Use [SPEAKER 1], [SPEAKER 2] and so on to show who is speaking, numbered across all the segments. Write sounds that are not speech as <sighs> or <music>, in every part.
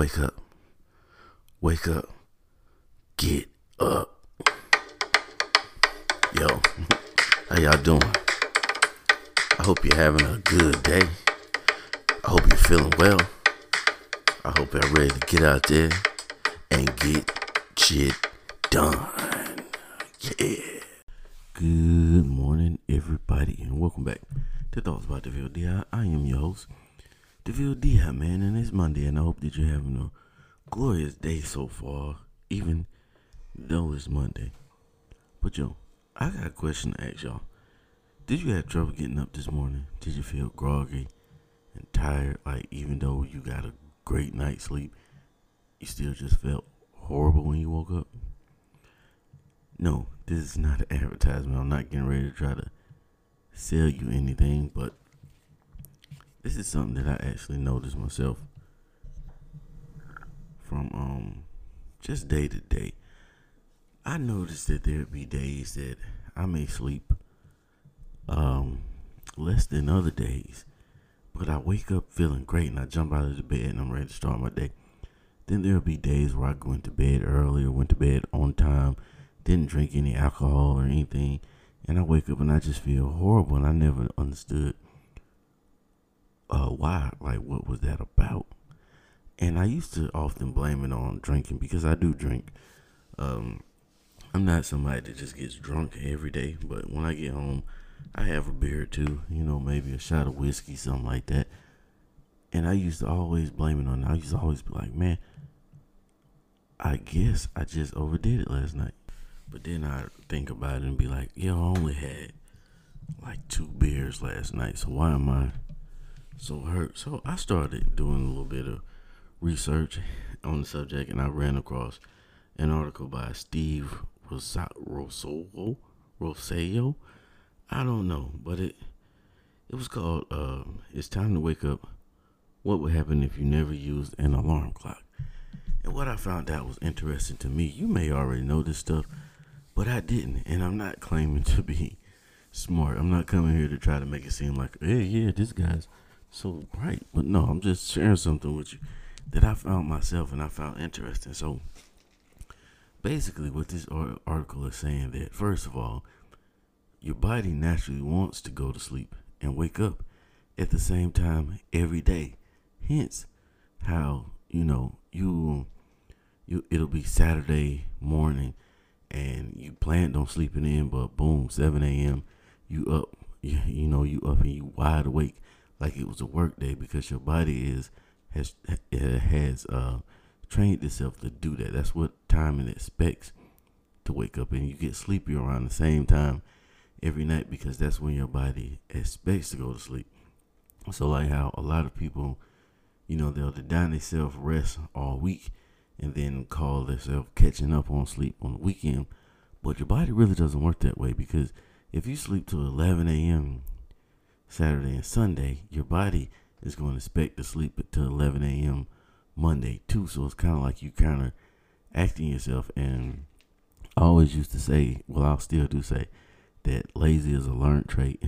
[SPEAKER 1] Wake up. Wake up. Get up. Yo, how y'all doing? I hope you're having a good day. I hope you're feeling well. I hope you're ready to get out there and get shit done. Yeah. Good morning, everybody, and welcome back to Thoughts about DeVille I am your host, DeVille D. man, and it's Monday, and I hope that you're having a glorious day so far, even though it's Monday. But yo, I got a question to ask y'all. Did you have trouble getting up this morning? Did you feel groggy and tired? Like even though you got a great night's sleep, you still just felt horrible when you woke up? No, this is not an advertisement. I'm not getting ready to try to sell you anything, but this is something that I actually noticed myself from um just day to day. I noticed that there'd be days that I may sleep um less than other days, but I wake up feeling great and I jump out of the bed and I'm ready to start my day. Then there'll be days where I go into bed early or went to bed on time, didn't drink any alcohol or anything, and I wake up and I just feel horrible and I never understood uh why like what was that about? And i used to often blame it on drinking because i do drink. Um i'm not somebody that just gets drunk every day but when i get home i have a beer or two you know maybe a shot of whiskey something like that. And i used to always blame it on i used to always be like man i guess i just overdid it last night. But then i think about it and be like yo i only had like two beers last night so why am i so hurt. So I started doing a little bit of research on the subject, and I ran across an article by Steve Rossolo. Rosselló. I don't know, but it it was called uh, "It's Time to Wake Up." What would happen if you never used an alarm clock? And what I found out was interesting to me. You may already know this stuff, but I didn't, and I'm not claiming to be <laughs> smart. I'm not coming here to try to make it seem like, hey, yeah, this guy's so right, But no, I'm just sharing something with you that I found myself and I found interesting. So basically, what this article is saying that first of all, your body naturally wants to go to sleep and wake up at the same time every day. Hence, how you know you you it'll be Saturday morning and you planned on sleeping in, but boom, 7 a.m. you up, you, you know you up and you wide awake like it was a work day because your body is has has uh, trained itself to do that. That's what time it expects to wake up, and you get sleepy around the same time every night because that's when your body expects to go to sleep. So like how a lot of people, you know, they'll deny themselves rest all week and then call themselves catching up on sleep on the weekend. But your body really doesn't work that way because if you sleep till 11 a.m. Saturday and Sunday, your body is going to expect to sleep until 11 a.m. Monday too. So it's kind of like you kind of acting yourself. And I always used to say, well, I'll still do say that lazy is a learned trait,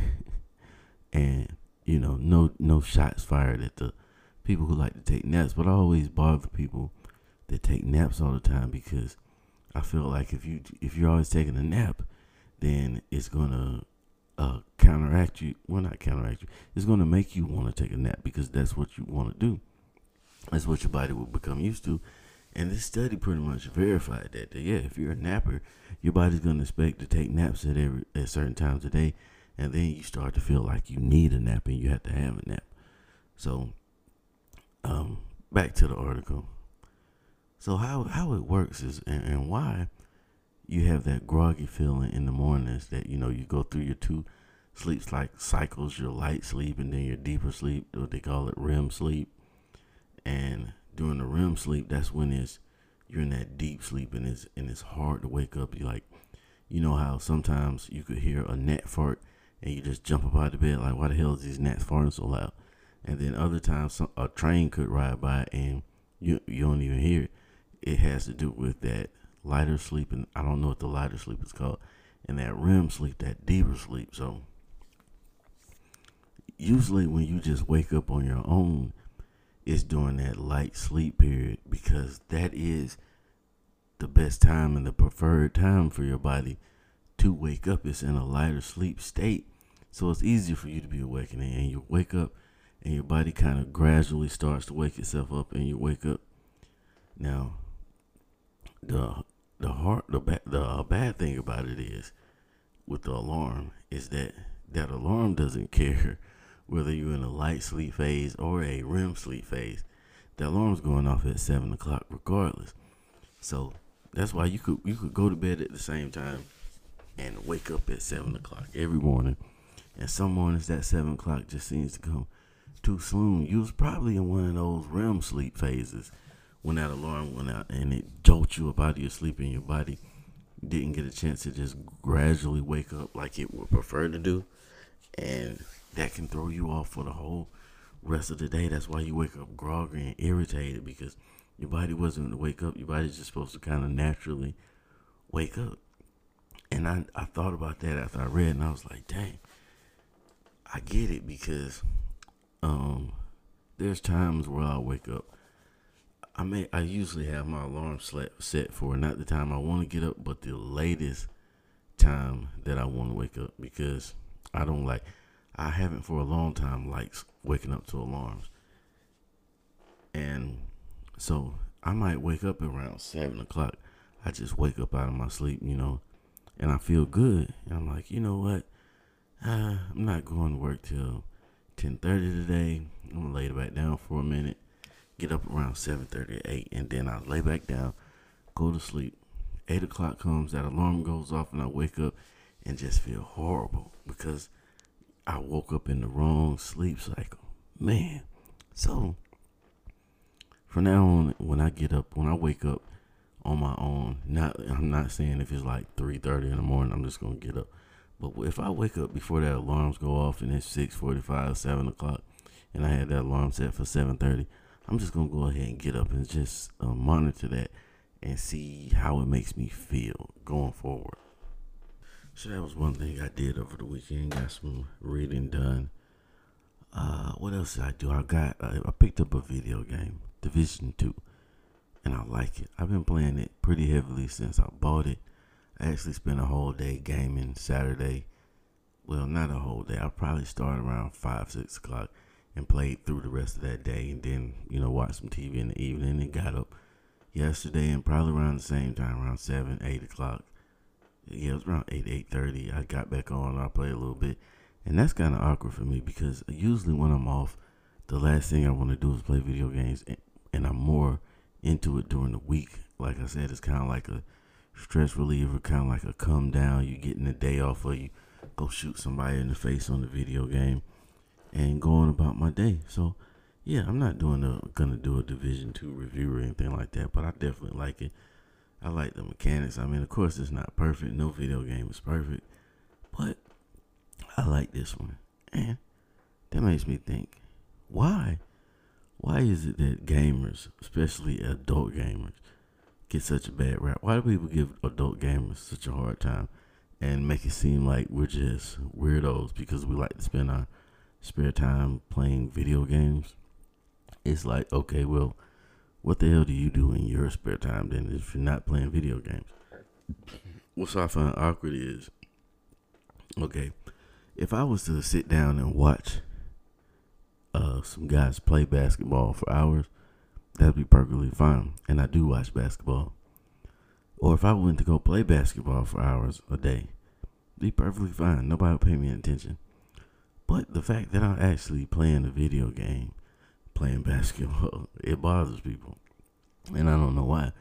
[SPEAKER 1] <laughs> and you know, no no shots fired at the people who like to take naps. But I always bother people that take naps all the time because I feel like if you if you're always taking a nap, then it's gonna uh, counteract you. Well, not counteract you. It's going to make you want to take a nap because that's what you want to do. That's what your body will become used to. And this study pretty much verified that. that yeah, if you're a napper, your body's going to expect to take naps at every at certain times a day, and then you start to feel like you need a nap and you have to have a nap. So, um, back to the article. So how how it works is and, and why you have that groggy feeling in the mornings that you know you go through your two sleeps like cycles your light sleep and then your deeper sleep what they call it REM sleep. And during the REM sleep that's when it's you're in that deep sleep and it's and it's hard to wake up. You like you know how sometimes you could hear a gnat fart and you just jump up out of bed like why the hell is these gnats farting so loud? And then other times some, a train could ride by and you you don't even hear it. It has to do with that lighter sleep, and I don't know what the lighter sleep is called, and that REM sleep, that deeper sleep. So usually when you just wake up on your own, it's during that light sleep period because that is the best time and the preferred time for your body to wake up. It's in a lighter sleep state. So it's easier for you to be awakening and you wake up and your body kind of gradually starts to wake itself up and you wake up. Now, the the hard the bad the uh, bad thing about it is with the alarm is that that alarm doesn't <laughs> care whether you're in a light sleep phase or a REM sleep phase. The alarm's going off at seven o'clock regardless. So that's why you could you could go to bed at the same time and wake up at seven o'clock every morning. And some mornings that seven o'clock just seems to come too soon. You was probably in one of those REM sleep phases when that alarm went out and it jolted you up out of your sleep and your body didn't get a chance to just gradually wake up like it would prefer to do. And that can throw you off for the whole rest of the day. That's why you wake up groggy and irritated because your body wasn't to wake up. Your body's just supposed to kind of naturally wake up. And I, I thought about that after I read, and I was like, dang, I get it because um, there's times where I wake up. I may I usually have my alarm set for not the time I want to get up, but the latest time that I want to wake up because I don't like I haven't for a long time liked waking up to alarms. And so I might wake up around seven o'clock. I just wake up out of my sleep, you know, and I feel good. And I'm like, you know what? Uh, I'm not going to work till ten thirty today. I'm gonna lay back down for a minute, get up around seven thirty, eight, and then I lay back down, go to sleep. Eight o'clock comes, that alarm goes off, and I wake up and just feel horrible because I woke up in the wrong sleep cycle. Man. So from now on, when I get up, when I wake up on my own, not I'm not saying if it's like three thirty in the morning, I'm just gonna get up. But if I wake up before that alarms go off and it's six forty five, seven o'clock, and I had that alarm set for seven thirty, I'm just gonna go ahead and get up and just uh, monitor that and see how it makes me feel going forward. So that was one thing I did over the weekend. Got some reading done. Uh, what else did I do? I got uh, I picked up a video game, Division Two, and I like it. I've been playing it pretty heavily since I bought it. I actually spent a whole day gaming Saturday. Well, not a whole day. I probably started around five, six o'clock and played through the rest of that day, and then you know watched some TV in the evening and got up yesterday and probably around the same time, around seven, eight o'clock yeah, it was around eight eight thirty. I got back on. I played a little bit, and that's kind of awkward for me because usually when I'm off, the last thing I want to do is play video games, and, and I'm more into it during the week. Like I said, it's kind of like a stress reliever, kind of like a come down. You getting a day off, or you go shoot somebody in the face on the video game, and going about my day. So, yeah, I'm not doing a gonna do a Division two review or anything like that, but I definitely like it. I like the mechanics. I mean, of course, it's not perfect. No video game is perfect, but I like this one, and that makes me think: why, why is it that gamers, especially adult gamers, get such a bad rap? Why do people give adult gamers such a hard time and make it seem like we're just weirdos because we like to spend our spare time playing video games? It's like, okay, well what the hell do you do in your spare time then if you're not playing video games? What's I find awkward is, okay, if I was to sit down and watch uh, some guys play basketball for hours, that'd be perfectly fine. And I do watch basketball. Or if I went to go play basketball for hours a day, be perfectly fine. Nobody would pay me attention. But the fact that I'm actually playing a video game playing <laughs> basketball. It bothers people, and I don't know why.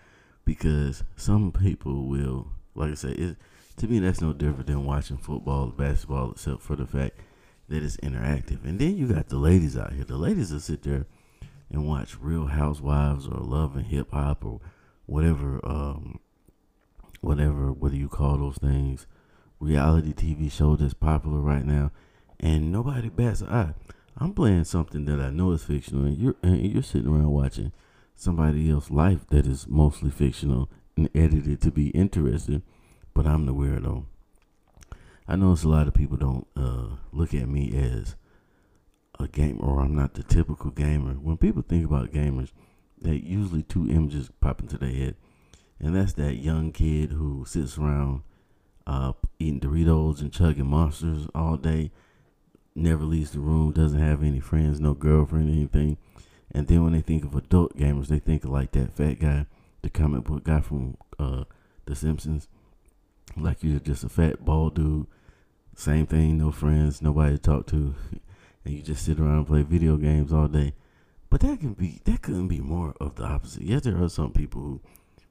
[SPEAKER 1] Because some people will, like I said, it, to me that's no different than watching football basketball, except for the fact that it's interactive. And then you got the ladies out here. The ladies will sit there and watch Real Housewives or Love and Hip Hop or whatever, um, whatever. What do you call those things? Reality TV show that's popular right now, and nobody bats an eye. I'm playing something that I know is fictional, and you're and you're sitting around watching somebody else's life that is mostly fictional and edited to be interesting. But I'm the weirdo. I notice a lot of people don't uh, look at me as a gamer or I'm not the typical gamer. When people think about gamers, they usually two images pop into their head, and that's that young kid who sits around uh, eating Doritos and chugging monsters all day, never leaves the room, doesn't have any friends, no girlfriend, anything. And then when they think of adult gamers, they think of like that fat guy, the comic book guy from uh, The Simpsons. Like you're just a fat bald dude. Same thing, no friends, nobody to talk to, <laughs> and you just sit around and play video games all day. But that can be that couldn't be more of the opposite. Yes, there are some people who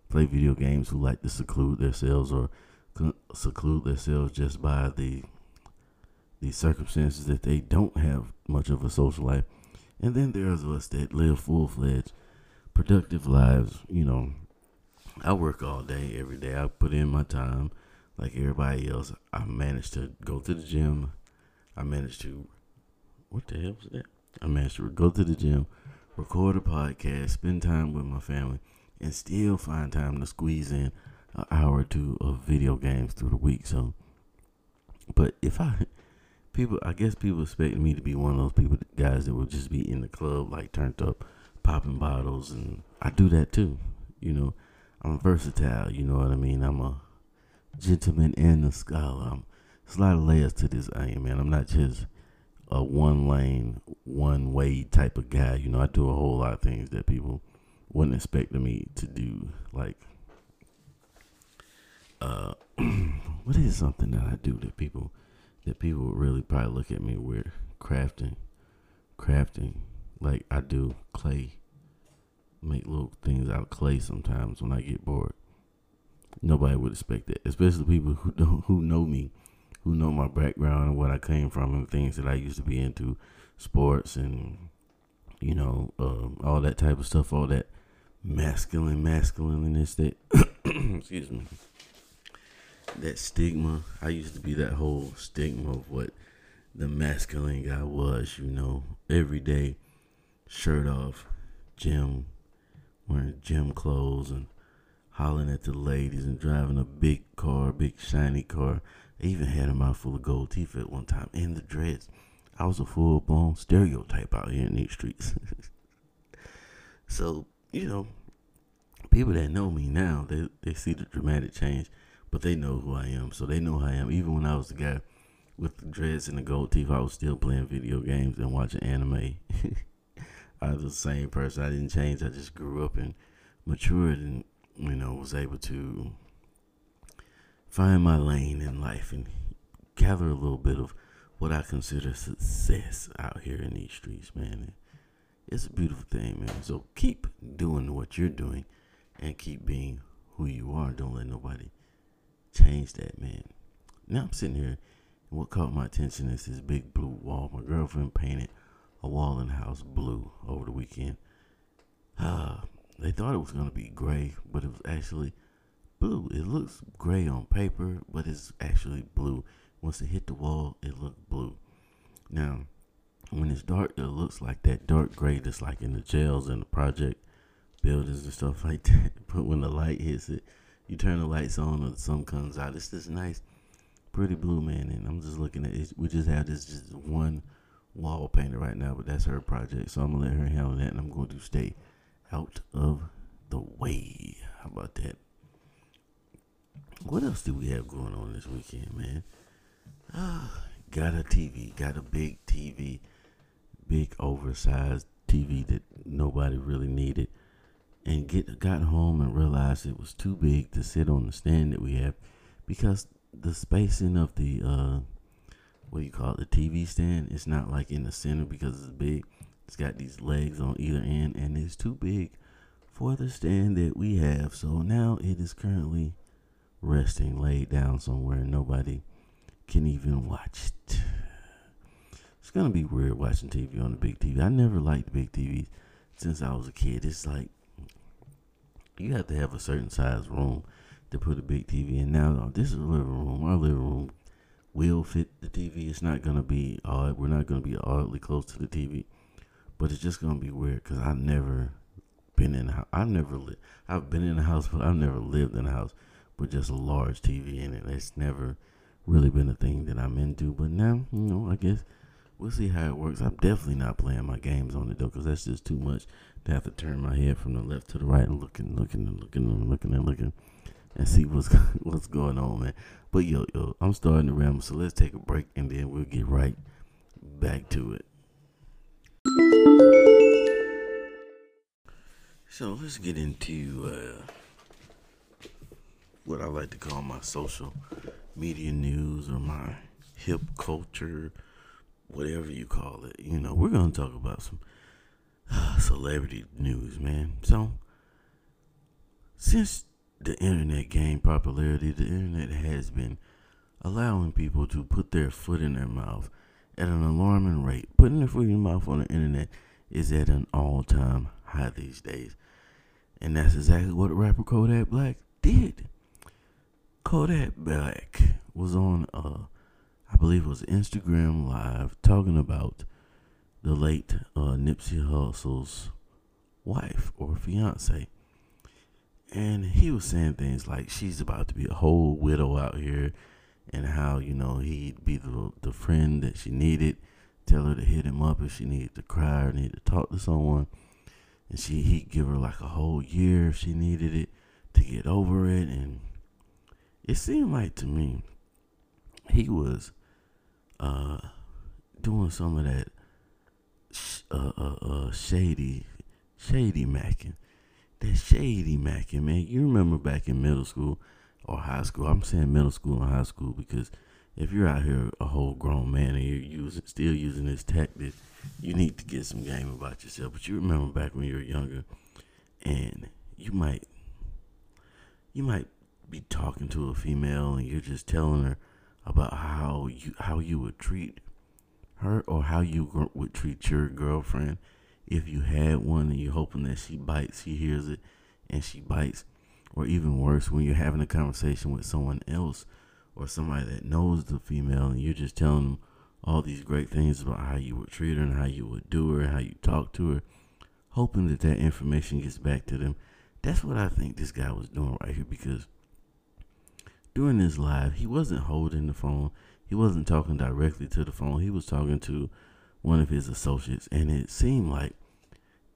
[SPEAKER 1] play video games who like to seclude themselves or seclude themselves just by the the circumstances that they don't have much of a social life. And then there's us that live full fledged, productive lives. You know, I work all day, every day. I put in my time like everybody else. I managed to go to the gym. I managed to, what the hell was that? I managed to go to the gym, record a podcast, spend time with my family, and still find time to squeeze in an hour or two of video games through the week. So, but if I, people, I guess people expect me to be one of those people, guys that will just be in the club, like turned up, popping bottles, and I do that too. You know, I'm versatile. You know what I mean? I'm a gentleman and a scholar. I'm, there's a lot of layers to this I am, man. I'm not just a one lane, one way type of guy. You know, I do a whole lot of things that people wouldn't expect me to do. Like, uh, <clears throat> what is something that I do that people that people would really probably look at me weird? Crafting, crafting. Like I do clay, make little things out of clay sometimes when I get bored. Nobody would expect that, especially people who don't who know me, who know my background and what I came from and things that I used to be into, sports and you know um, all that type of stuff, all that masculine masculineness that <coughs> excuse me that stigma. I used to be that whole stigma of what the masculine guy was, you know, every day, shirt off, gym, wearing gym clothes and hollering at the ladies and driving a big car, big shiny car. I even had a mouth full of gold teeth at one time in the dreads. I was a full blown stereotype out here in these streets. <laughs> so, you know, people that know me now, they, they see the dramatic change but they know who I am, so they know who I am. Even when I was the guy with the dreads and the gold teeth, I was still playing video games and watching anime. <laughs> I was the same person. I didn't change. I just grew up and matured, and you know was able to find my lane in life and gather a little bit of what I consider success out here in these streets, man. It's a beautiful thing, man. So keep doing what you're doing and keep being who you are. Don't let nobody change that, man. Now I'm sitting here, and what caught my attention is this big blue wall. My girlfriend painted a wall in the house blue over the weekend. Uh, they thought it was going to be gray, but it was actually blue. It looks gray on paper, but it's actually blue. Once it hit the wall, it looked blue. Now, when it's dark, it looks like that dark gray that's like in the jails and the project buildings and stuff like that. <laughs> But when the light hits it, you turn the lights on or the sun comes out. It's this nice, pretty blue man. And I'm just looking at it. We just have this just one wall painted right now, but that's her project. So I'm gonna let her handle that, and I'm going to stay out of the way. How about that? What else do we have going on this weekend, man? Ah, got a TV, got a big TV, big oversized TV that nobody really needed and get got home and realized it was too big to sit on the stand that we have because the spacing of the uh what do you call it the TV stand is not like in the center because it's big. It's got these legs on either end and it's too big for the stand that we have. So now it is currently resting laid down somewhere and nobody can even watch it. It's gonna be weird watching TV on the big TV. I never liked big TVs since I was a kid. It's like you have to have a certain size room to put a big TV in. Now, this is a living room. Our living room will fit the TV. It's not gonna be odd. We're not gonna be oddly close to the TV, but it's just gonna be weird because I've never been in. A, I've never. I've been in a house, but I've never lived in a house with just a large TV in it. It's never really been a thing that I'm into. But now, you know, I guess we'll see how it works. I'm definitely not playing my games on it though, because that's just too much to have to turn my head from the left to the right and looking, looking, and looking, and looking, and looking, and see what's <laughs> what's going on, man. But yo, yo, I'm starting to ramble, so let's take a break and then we'll get right back to it. So let's get into uh, what I like to call my social media news or my hip culture, whatever you call it. You know, we're going to talk about some uh, <sighs> celebrity news, man. So, since the internet gained popularity, the internet has been allowing people to put their foot in their mouth at an alarming rate. Putting their foot in their mouth on the internet is at an all time high these days. And that's exactly what rapper Kodak Black did. Kodak Black was on, uh, I believe it was Instagram Live, talking about the late uh, Nipsey Hussle's wife or fiance. And he was saying things like she's about to be a whole widow out here and how, you know, he'd be the, the friend that she needed. Tell her to hit him up if she needed to cry or needed to talk to someone and she he'd give her like a whole year if she needed it to get over it and it seemed like to me he was uh doing some of that sh- uh, uh, uh shady shady macking. That shady macking man. You remember back in middle school or high school? I'm saying middle school and high school because if you're out here a whole grown man and you're using still using this tactic you need to get some game about yourself. But you remember back when you were younger, and you might, you might be talking to a female, and you're just telling her about how you how you would treat her or how you would treat your girlfriend if you had one, and you're hoping that she bites, she hears it, and she bites. Or even worse, when you're having a conversation with someone else or somebody that knows the female, and you're just telling them all these great things about how you would treat her and how you would do her and how you talk to her, hoping that that information gets back to them. That's what I think this guy was doing right here because during this live, he wasn't holding the phone. He wasn't talking directly to the phone. He was talking to one of his associates, and it seemed like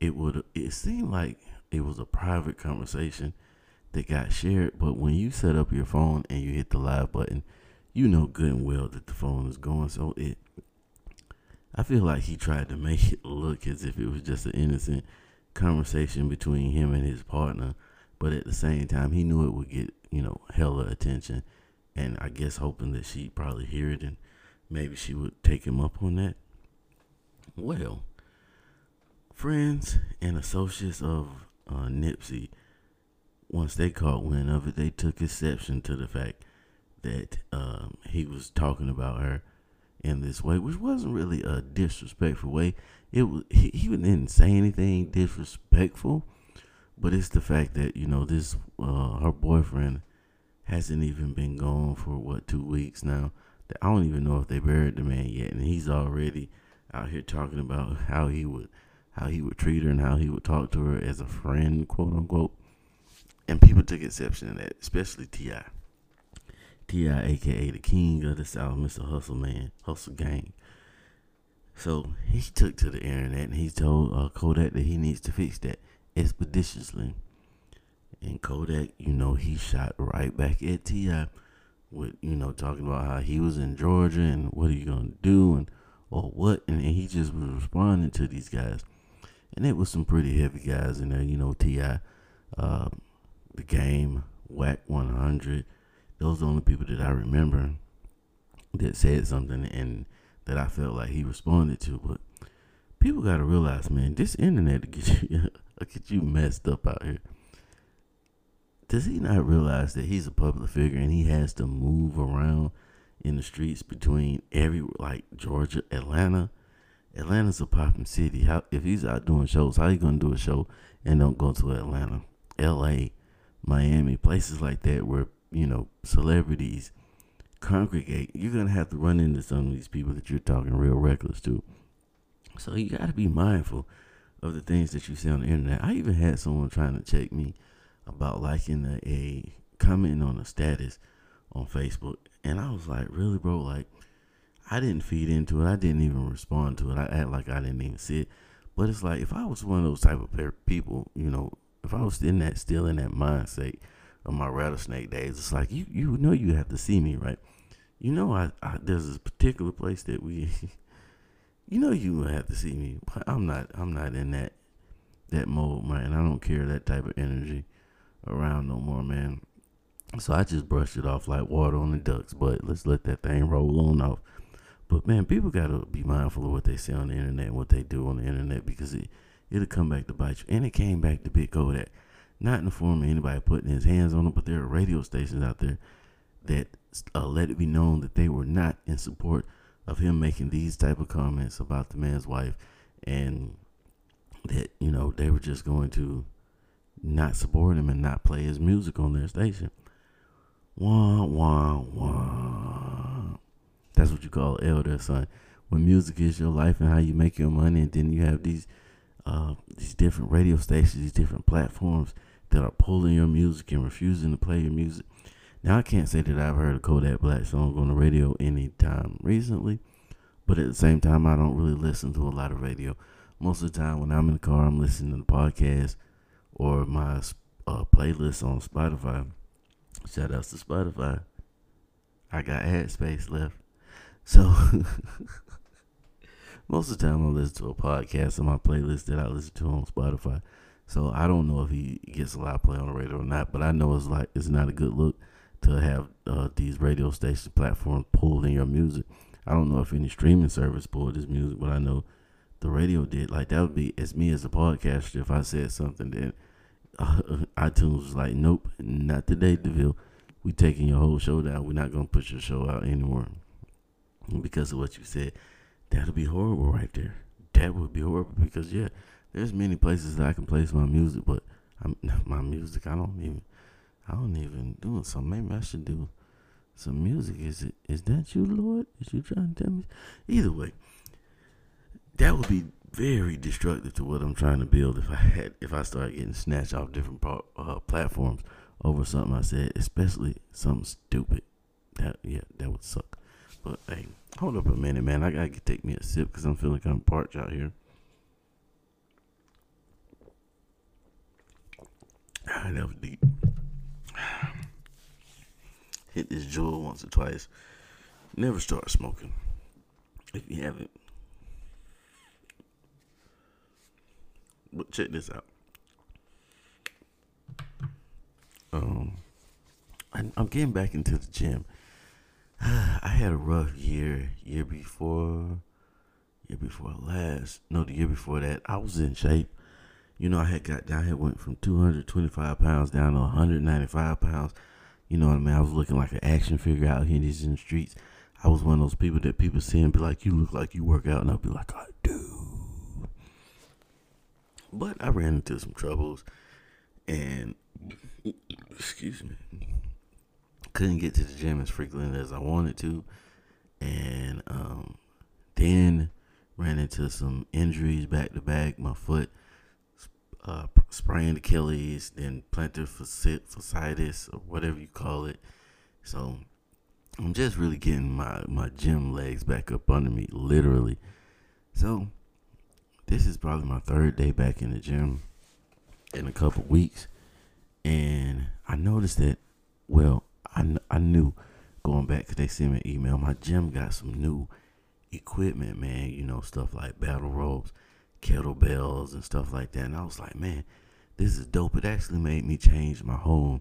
[SPEAKER 1] it would. It seemed like it was a private conversation that got shared. But when you set up your phone and you hit the live button, you know good and well that the phone is going. So it, I feel like he tried to make it look as if it was just an innocent conversation between him and his partner, but at the same time, he knew it would get you know hella attention, and I guess hoping that she'd probably hear it and maybe she would take him up on that. Well, friends and associates of uh, Nipsey, once they caught wind of it, they took exception to the fact that um, he was talking about her in this way, which wasn't really a disrespectful way. It was he, he didn't say anything disrespectful, but it's the fact that you know this uh, her boyfriend hasn't even been gone for what two weeks now. I don't even know if they buried the man yet, and he's already out here talking about how he would how he would treat her and how he would talk to her as a friend, quote unquote. And people took exception to that, especially T.I. T.I., aka the king of the South, Mr. Hustle Man, Hustle Gang. So he took to the internet and he told uh, Kodak that he needs to fix that expeditiously. And Kodak, you know, he shot right back at T.I. with, you know, talking about how he was in Georgia and what are you going to do and or what. And, and he just was responding to these guys. And it was some pretty heavy guys in there, you know, T.I., uh, the game, Wack 100, those are the only people that I remember that said something and that I felt like he responded to. But people got to realize, man, this internet <laughs> get you get you messed up out here. Does he not realize that he's a public figure and he has to move around in the streets between every like Georgia, Atlanta? Atlanta's a popping city. How if he's out doing shows, how you gonna do a show and don't go to Atlanta, L.A., Miami, places like that where you know, celebrities congregate, you're gonna have to run into some of these people that you're talking real reckless to. So you gotta be mindful of the things that you see on the internet. I even had someone trying to check me about liking a, a commenting on a status on Facebook, and I was like, really, bro? Like, I didn't feed into it. I didn't even respond to it. I act like I didn't even see it. But it's like if I was one of those type of people, you know, if I was in that still in that mindset of my rattlesnake days, it's like you you know you have to see me, right? You know I, I there's this particular place that we <laughs> you know you have to see me. I'm not I'm not in that that mode, man. I don't care that type of energy around no more, man. So I just brushed it off like water on the ducks. But let's let that thing roll on off. But man, people gotta be mindful of what they say on the internet and what they do on the internet because it it'll come back to bite you. And it came back to Big Kodak. Not in the form of anybody putting his hands on it, but there are radio stations out there that uh, let it be known that they were not in support of him making these type of comments about the man's wife and that you know they were just going to not support him and not play his music on their station. Wah wah wah. That's what you call elder son. When music is your life and how you make your money, and then you have these uh, these different radio stations, these different platforms that are pulling your music and refusing to play your music. Now I can't say that I've heard a Kodak Black song on the radio anytime recently, but at the same time I don't really listen to a lot of radio. Most of the time when I'm in the car, I'm listening to the podcast or my uh, playlist on Spotify. Shout outs to Spotify. I got ad space left. So <laughs> most of the time I listen to a podcast on my playlist that I listen to on Spotify. So I don't know if he gets a lot of play on the radio or not, but I know it's like it's not a good look to have uh, these radio station platforms pull in your music. I don't know if any streaming service pulled this music, but I know the radio did. Like that would be as me as a podcaster if I said something that uh, <laughs> iTunes was like, nope, not today, Deville. We taking your whole show down. We're not gonna put your show out anymore because of what you said. That'll be horrible right there. That would be horrible because yeah, there's many places that I can place my music, but I'm, <laughs> my music I don't even I don't even do it. So maybe I should do some music. Is it is that you, Lord? Is you trying to tell me? Either way, that would be very destructive to what I'm trying to build. If I had if I start getting snatched off different uh, platforms over something I said, especially something stupid. That yeah, that would suck. But hey, hold up a minute, man. I gotta take me a sip because I'm feeling kind of parched out here. Ah, that was deep. Hit this Juul once or twice. Never start smoking if you haven't. But check this out. Um, I'm getting back into the gym. <sighs> I had a rough year, year before, year before last. No, the year before that, I was in shape. You know, I had got down here, went from 225 pounds down to 195 pounds. You know what I mean? I was looking like an action figure out here in these streets. I was one of those people that people see and be like, "You look like you work out," and I'll be like, "I do." But I ran into some troubles, and excuse me, couldn't get to the gym as frequently as I wanted to, and um, then ran into some injuries back to back. My foot uh, sprained Achilles, then plantar fasciitis or whatever you call it. So I'm just really getting my my gym legs back up under me, literally. So this is probably my third day back in the gym in a couple weeks, and I noticed that. Well, I I knew going back because they sent me an email. My gym got some new equipment, man. You know stuff like battle ropes kettlebells and stuff like that. And I was like, man, this is dope. It actually made me change my whole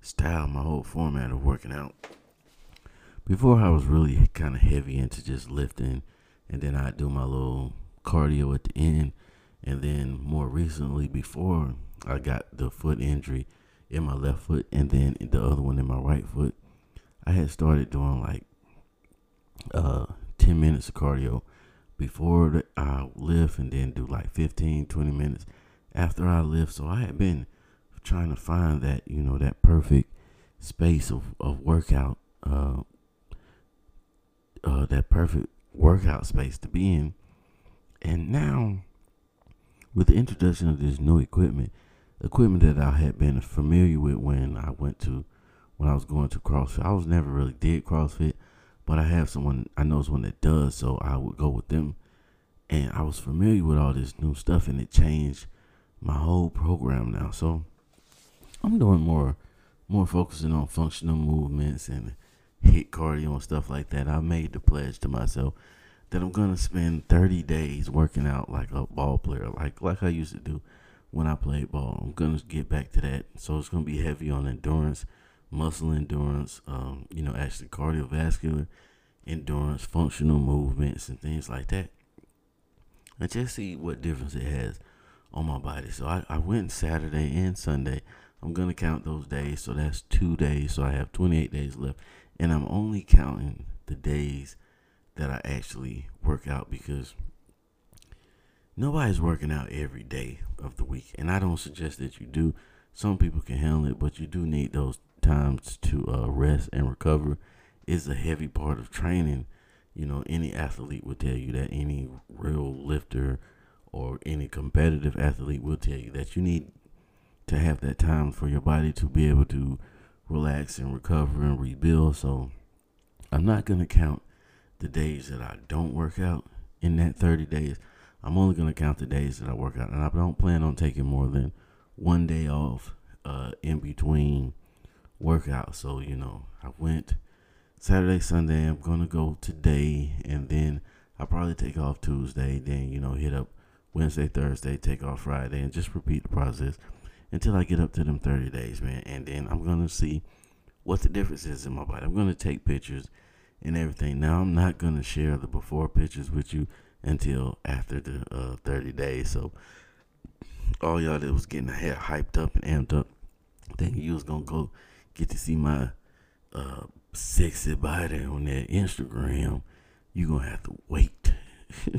[SPEAKER 1] style, my whole format of working out. Before I was really kind of heavy into just lifting, and then I'd do my little cardio at the end. And then more recently, before I got the foot injury in my left foot, and then the other one in my right foot, I had started doing like uh 10 minutes of cardio before I lift and then do like 15, 20 minutes after I lift. So I had been trying to find that, you know, that perfect space of, of workout, uh, uh, that perfect workout space to be in. And now, with the introduction of this new equipment, equipment that I had been familiar with when I went to, when I was going to CrossFit, I was never really did CrossFit, but I have someone I know someone that does, so I would go with them. And I was familiar with all this new stuff, and it changed my whole program now. So I'm doing more, more focusing on functional movements and HIIT cardio and stuff like that. I made the pledge to myself that I'm gonna spend 30 days working out like a ball player, like like I used to do when I played ball. I'm gonna get back to that. So it's gonna be heavy on endurance, muscle endurance, um, you know, actually cardiovascular endurance, functional movements, and things like that. And just see what difference it has on my body. So I, I went Saturday and Sunday. I'm gonna count those days. So that's two days. So I have 28 days left, and I'm only counting the days that I actually work out because nobody's working out every day of the week. And I don't suggest that you do. Some people can handle it, but you do need those times to uh, rest and recover. Is a heavy part of training. You know, any athlete will tell you that any real lifter or any competitive athlete will tell you that you need to have that time for your body to be able to relax and recover and rebuild. So I'm not going to count the days that I don't work out in that 30 days. I'm only going to count the days that I work out. And I don't plan on taking more than one day off uh, in between workouts. So, you know, I went Saturday, Sunday. I'm going to go today. And then I'll probably take off Tuesday. Then, you know, hit up Wednesday, Thursday, take off Friday. And just repeat the process until I get up to them 30 days, man. And then I'm going to see what the difference is in my body. I'm going to take pictures and everything. Now I'm not gonna share the before pictures with you until after the uh, 30 days. So all y'all that was getting hyped up and amped up, thinking you was gonna go get to see my uh, sexy body on that Instagram, you're gonna have to wait. <laughs>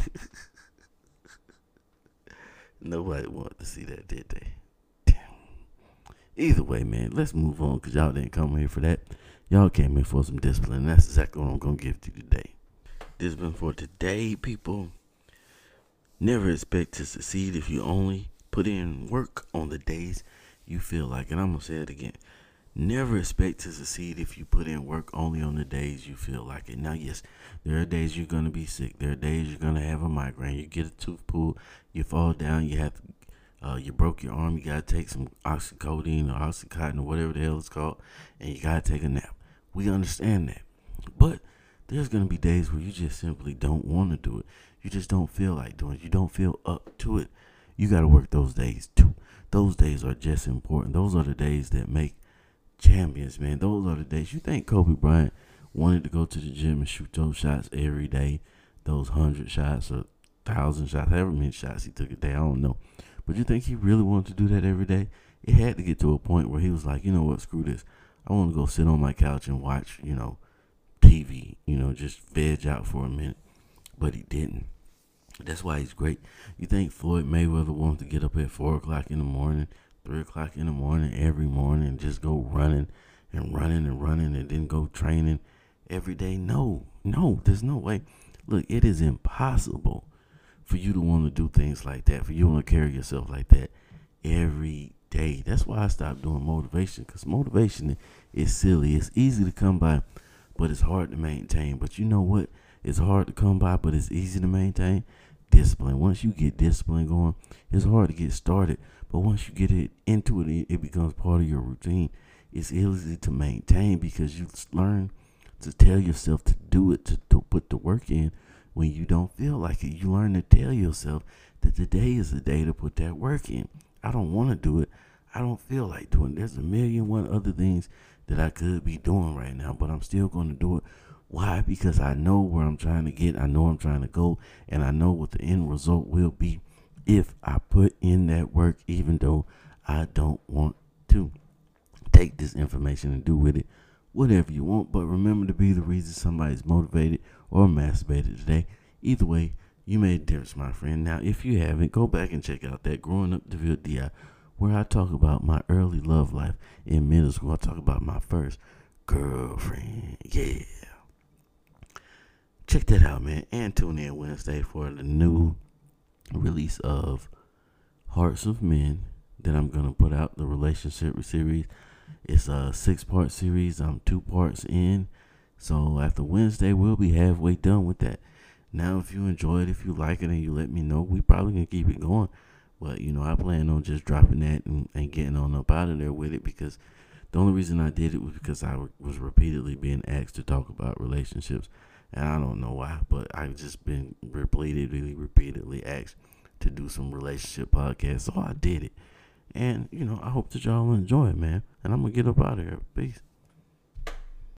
[SPEAKER 1] Nobody wanted to see that, did they? Damn. Either way, man, let's move on because y'all didn't come here for that. Y'all came here for some discipline. That's exactly what I'm going to give to you today. Discipline for today, people. Never expect to succeed if you only put in work on the days you feel like. And I'm going to say it again. Never expect to succeed if you put in work only on the days you feel like it. Now, yes, there are days you're going to be sick. There are days you're going to have a migraine. You get a tooth pulled, you fall down, you have uh, you broke your arm, you gotta take some oxycodone or oxycontin or whatever the hell it's called, and you gotta take a nap. We understand that. But there's going to be days where you just simply don't want to do it. You just don't feel like doing it. You don't feel up to it. You got to work those days too. Those days are just important. Those are the days that make champions, man. Those are the days. You think Kobe Bryant wanted to go to the gym and shoot those shots every day, those hundred shots or thousand shots, however many shots he took a day, I don't know. But you think he really wanted to do that every day? It had to get to a point where he was like, you know what, screw this. I want to go sit on my couch and watch, you know, TV, you know, just veg out for a minute. But he didn't. That's why he's great. You think Floyd Mayweather wants to get up at 4 o'clock in the morning, 3 o'clock in the morning, every morning, just go running and running and running and then go training every day? No, no, there's no way. Look, it is impossible for you to want to do things like that, for you want to carry yourself like that every day. That's why I stopped doing motivation because motivation is silly. It's easy to come by, but it's hard to maintain. But you know what? It's hard to come by, but it's easy to maintain. Discipline. Once you get discipline going, it's hard to get started. But once you get it into it, it becomes part of your routine. It's easy to maintain because you learn to tell yourself to do it, to, to put the work in when you don't feel like it. You learn to tell yourself that today is the day to put that work in. I don't want to do it. I don't feel like doing. It. There's a million one other things that I could be doing right now, but I'm still going to do it. Why? Because I know where I'm trying to get. I know I'm trying to go, and I know what the end result will be if I put in that work, even though I don't want to. Take this information and do with it whatever you want, but remember to be the reason somebody's motivated or masturbated today. Either way, you made a difference, my friend. Now, if you haven't, go back and check out that Growing Up DeVille DI, where I talk about my early love life in middle school. I talk about my first girlfriend. Yeah. Check that out, man. And tune in Wednesday for the new release of Hearts of Men that I'm to put out, the relationship series. It's a six part series. I'm two parts in. So after Wednesday, we'll be halfway done with that. Now, if you enjoy it, if you like it, and you let me know, we probably can keep it going. But you know, I plan on just dropping that and, and getting on up out of there with it because the only reason I did it was because I was repeatedly being asked to talk about relationships, and I don't know why, but I've just been repeatedly, repeatedly asked to do some relationship podcasts, so I did it. And you know, I hope that y'all enjoy it, man. And I'm gonna get up out of here. Peace.